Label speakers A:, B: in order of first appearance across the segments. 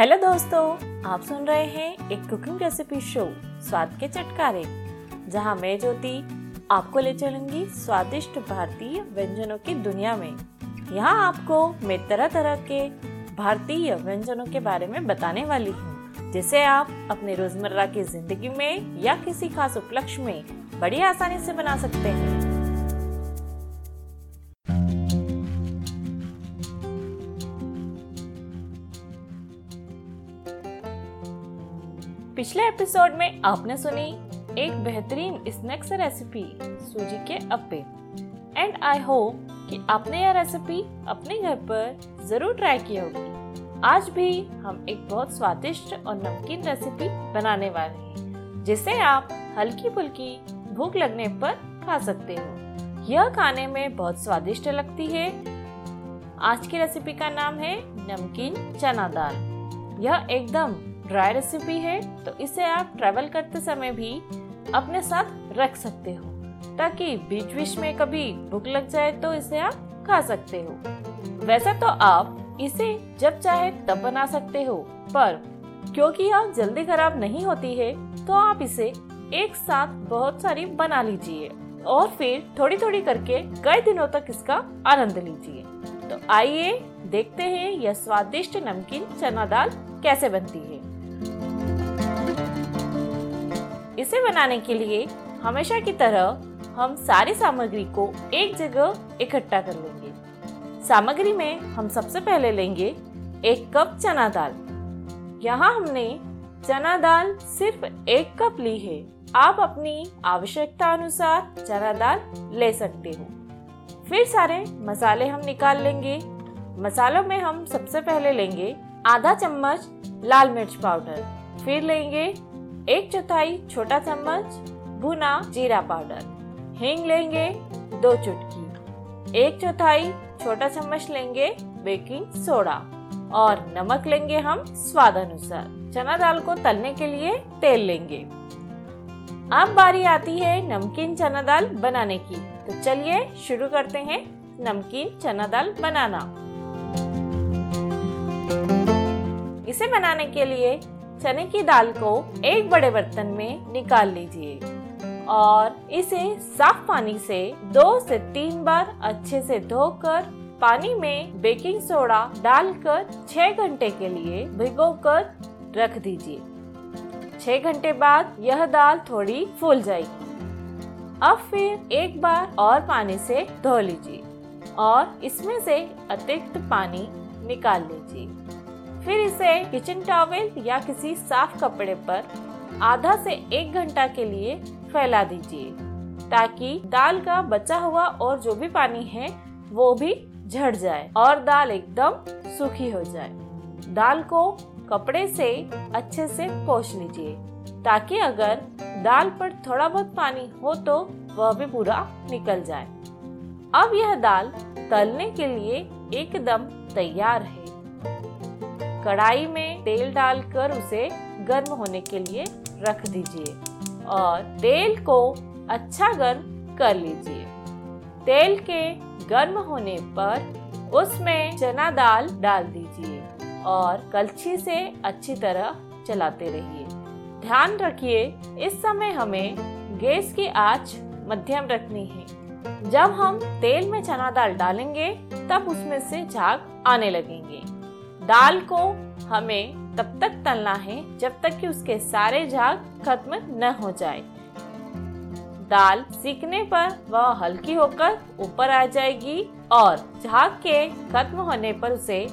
A: Hello दोस्तों, आप सुन रहे हैं एक कुकिंग रेसिपी शो स्वाद के चटकारे, जहाँ मैं, ज्योति, आपको ले चलूँगी स्वादिष्ट भारतीय व्यंजनों की दुनिया में। यहाँ आपको मैं तरह तरह के भारतीय व्यंजनों के बारे में बताने वाली हूँ, जिसे आप अपने रोज़मर्रा की ज़िंदगी में या किसी खास उपलक्ष्य में बड़ी आसानी से बना सकते हैं। पिछले एपिसोड में आपने सुनी एक बेहतरीन स्नैक्स रेसिपी, सूजी के अप्पे। एंड आई होप कि आपने यह रेसिपी अपने घर पर ज़रूर ट्राई की होगी। आज भी हम एक बहुत स्वादिष्ट और नमकीन रेसिपी बनाने वाले हैं, जिसे आप हल्की फुल्की भूख लगने पर खा सकते हो। यह खाने में बहुत स्वादिष्ट लगती है। आज की रेसिपी का नाम है नमकीन चना दाल। यह एकदम ड्राई रेसिपी है तो इसे आप ट्रेवल करते समय भी अपने साथ रख सकते हो, ताकि बीच बीच में कभी भूख लग जाए तो इसे आप खा सकते हो। वैसे तो आप इसे जब चाहे तब बना सकते हो, पर क्योंकि यह जल्दी खराब नहीं होती है तो आप इसे एक साथ बहुत सारी बना लीजिए और फिर थोड़ी थोड़ी करके कई दिनों तक इसका आनंद लीजिए। तो आइए देखते हैं यह स्वादिष्ट नमकीन चना दाल कैसे बनती है। इसे बनाने के लिए हमेशा की तरह हम सारी सामग्री को एक जगह इकट्ठा कर लेंगे। सामग्री में हम सबसे पहले लेंगे एक कप चना दाल। यहाँ हमने चना दाल सिर्फ़ एक कप ली है। आप अपनी आवश्यकता अनुसार चना दाल ले सकते हो। फिर सारे मसाले हम निकाल लेंगे। मसालों में हम सबसे पहले लेंगे आधा चम्मच लाल मिर्च पाउडर। फिर लेंगे एक चौथाई छोटा चम्मच भुना जीरा पाउडर। हींग लेंगे दो चुटकी। एक चौथाई छोटा चम्मच लेंगे बेकिंग सोडा। और नमक लेंगे हम स्वाद अनुसार। चना दाल को तलने के लिए तेल लेंगे। अब बारी आती है नमकीन चना दाल बनाने की। तो चलिए शुरू करते हैं नमकीन चना दाल बनाना। इसे बनाने के लिए चने की दाल को एक बड़े बर्तन में निकाल लीजिए और इसे साफ़ पानी से दो से तीन बार अच्छे से धोकर पानी में बेकिंग सोडा डालकर छह घंटे के लिए भिगोकर रख दीजिए। छह घंटे बाद यह दाल थोड़ी फूल जाएगी। अब फिर एक बार और पानी से धो लीजिए और इसमें से अतिरिक्त पानी निकाल लीजिए। फिर इसे किचन टॉवेल या किसी साफ़ कपड़े पर आधा से एक घंटा के लिए फैला दीजिए, ताकि दाल का बचा हुआ और जो भी पानी है, वो भी झड़ जाए और दाल एकदम सूखी हो जाए। दाल को कपड़े से अच्छे से पोष लीजिए, ताकि अगर दाल पर थोड़ा बहुत पानी हो तो वह भी पूरा निकल जाए। अब यह दाल तलने के लिए एकदम तैयार है। कढ़ाई में तेल डालकर उसे गर्म होने के लिए रख दीजिए और तेल को अच्छा गर्म कर लीजिए। तेल के गर्म होने पर उसमें चना दाल डाल दीजिए और कलछी से अच्छी तरह चलाते रहिए। ध्यान रखिए, इस समय हमें गैस की आँच मध्यम रखनी है। जब हम तेल में चना दाल डालेंगे, तब उसमें से झाग आने लगेंगे। दाल को हमें तब तक तलना है जब तक कि उसके सारे झाग खत्म न हो जाए। दाल सीखने पर वह हल्की होकर ऊपर आ जाएगी और झाग के खत्म होने पर उसे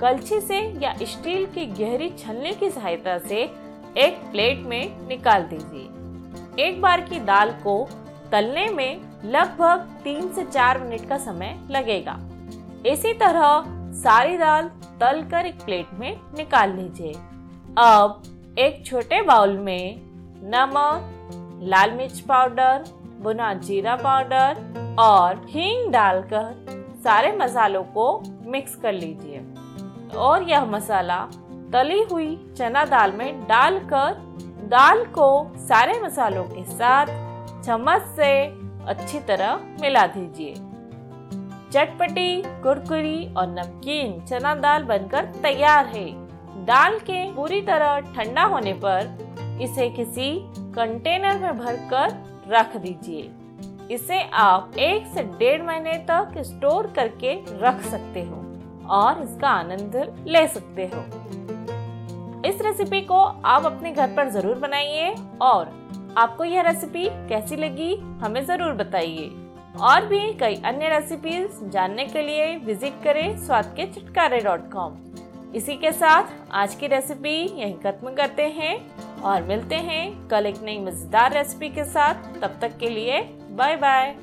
A: कलछी से या स्टील की गहरी छलने की सहायता से एक प्लेट में निकाल दीजिए। एक बार की दाल को तलने में लगभग तीन से चार मिनट का समय लगेगा। इसी तरह सारी दाल तल कर एक प्लेट में निकाल लीजिए। अब एक छोटे बाउल में नमक, लाल मिर्च पाउडर, बुना जीरा पाउडर और हींग डालकर सारे मसालों को मिक्स कर लीजिए। और यह मसाला तली हुई चना दाल में डालकर दाल को सारे मसालों के साथ चम्मच से अच्छी तरह मिला दीजिए। चटपटी, कुरकुरी और नमकीन चना दाल बनकर तैयार है। दाल के पूरी तरह ठंडा होने पर इसे किसी कंटेनर में भरकर रख दीजिए। इसे आप एक से डेढ़ महीने तक स्टोर करके रख सकते हो और इसका आनंद ले सकते हो। इस रेसिपी को आप अपने घर पर ज़रूर बनाइए और आपको यह रेसिपी कैसी लगी हमें ज़रूर बताइए। और भी कई अन्य रेसिपीज़ जानने के लिए विज़िट करें स्वाद के छुटकारे डॉट कॉम इसी के साथ आज की रेसिपी यही खत्म करते हैं और मिलते हैं कल एक नई मज़ेदार रेसिपी के साथ। तब तक के लिए बाय बाय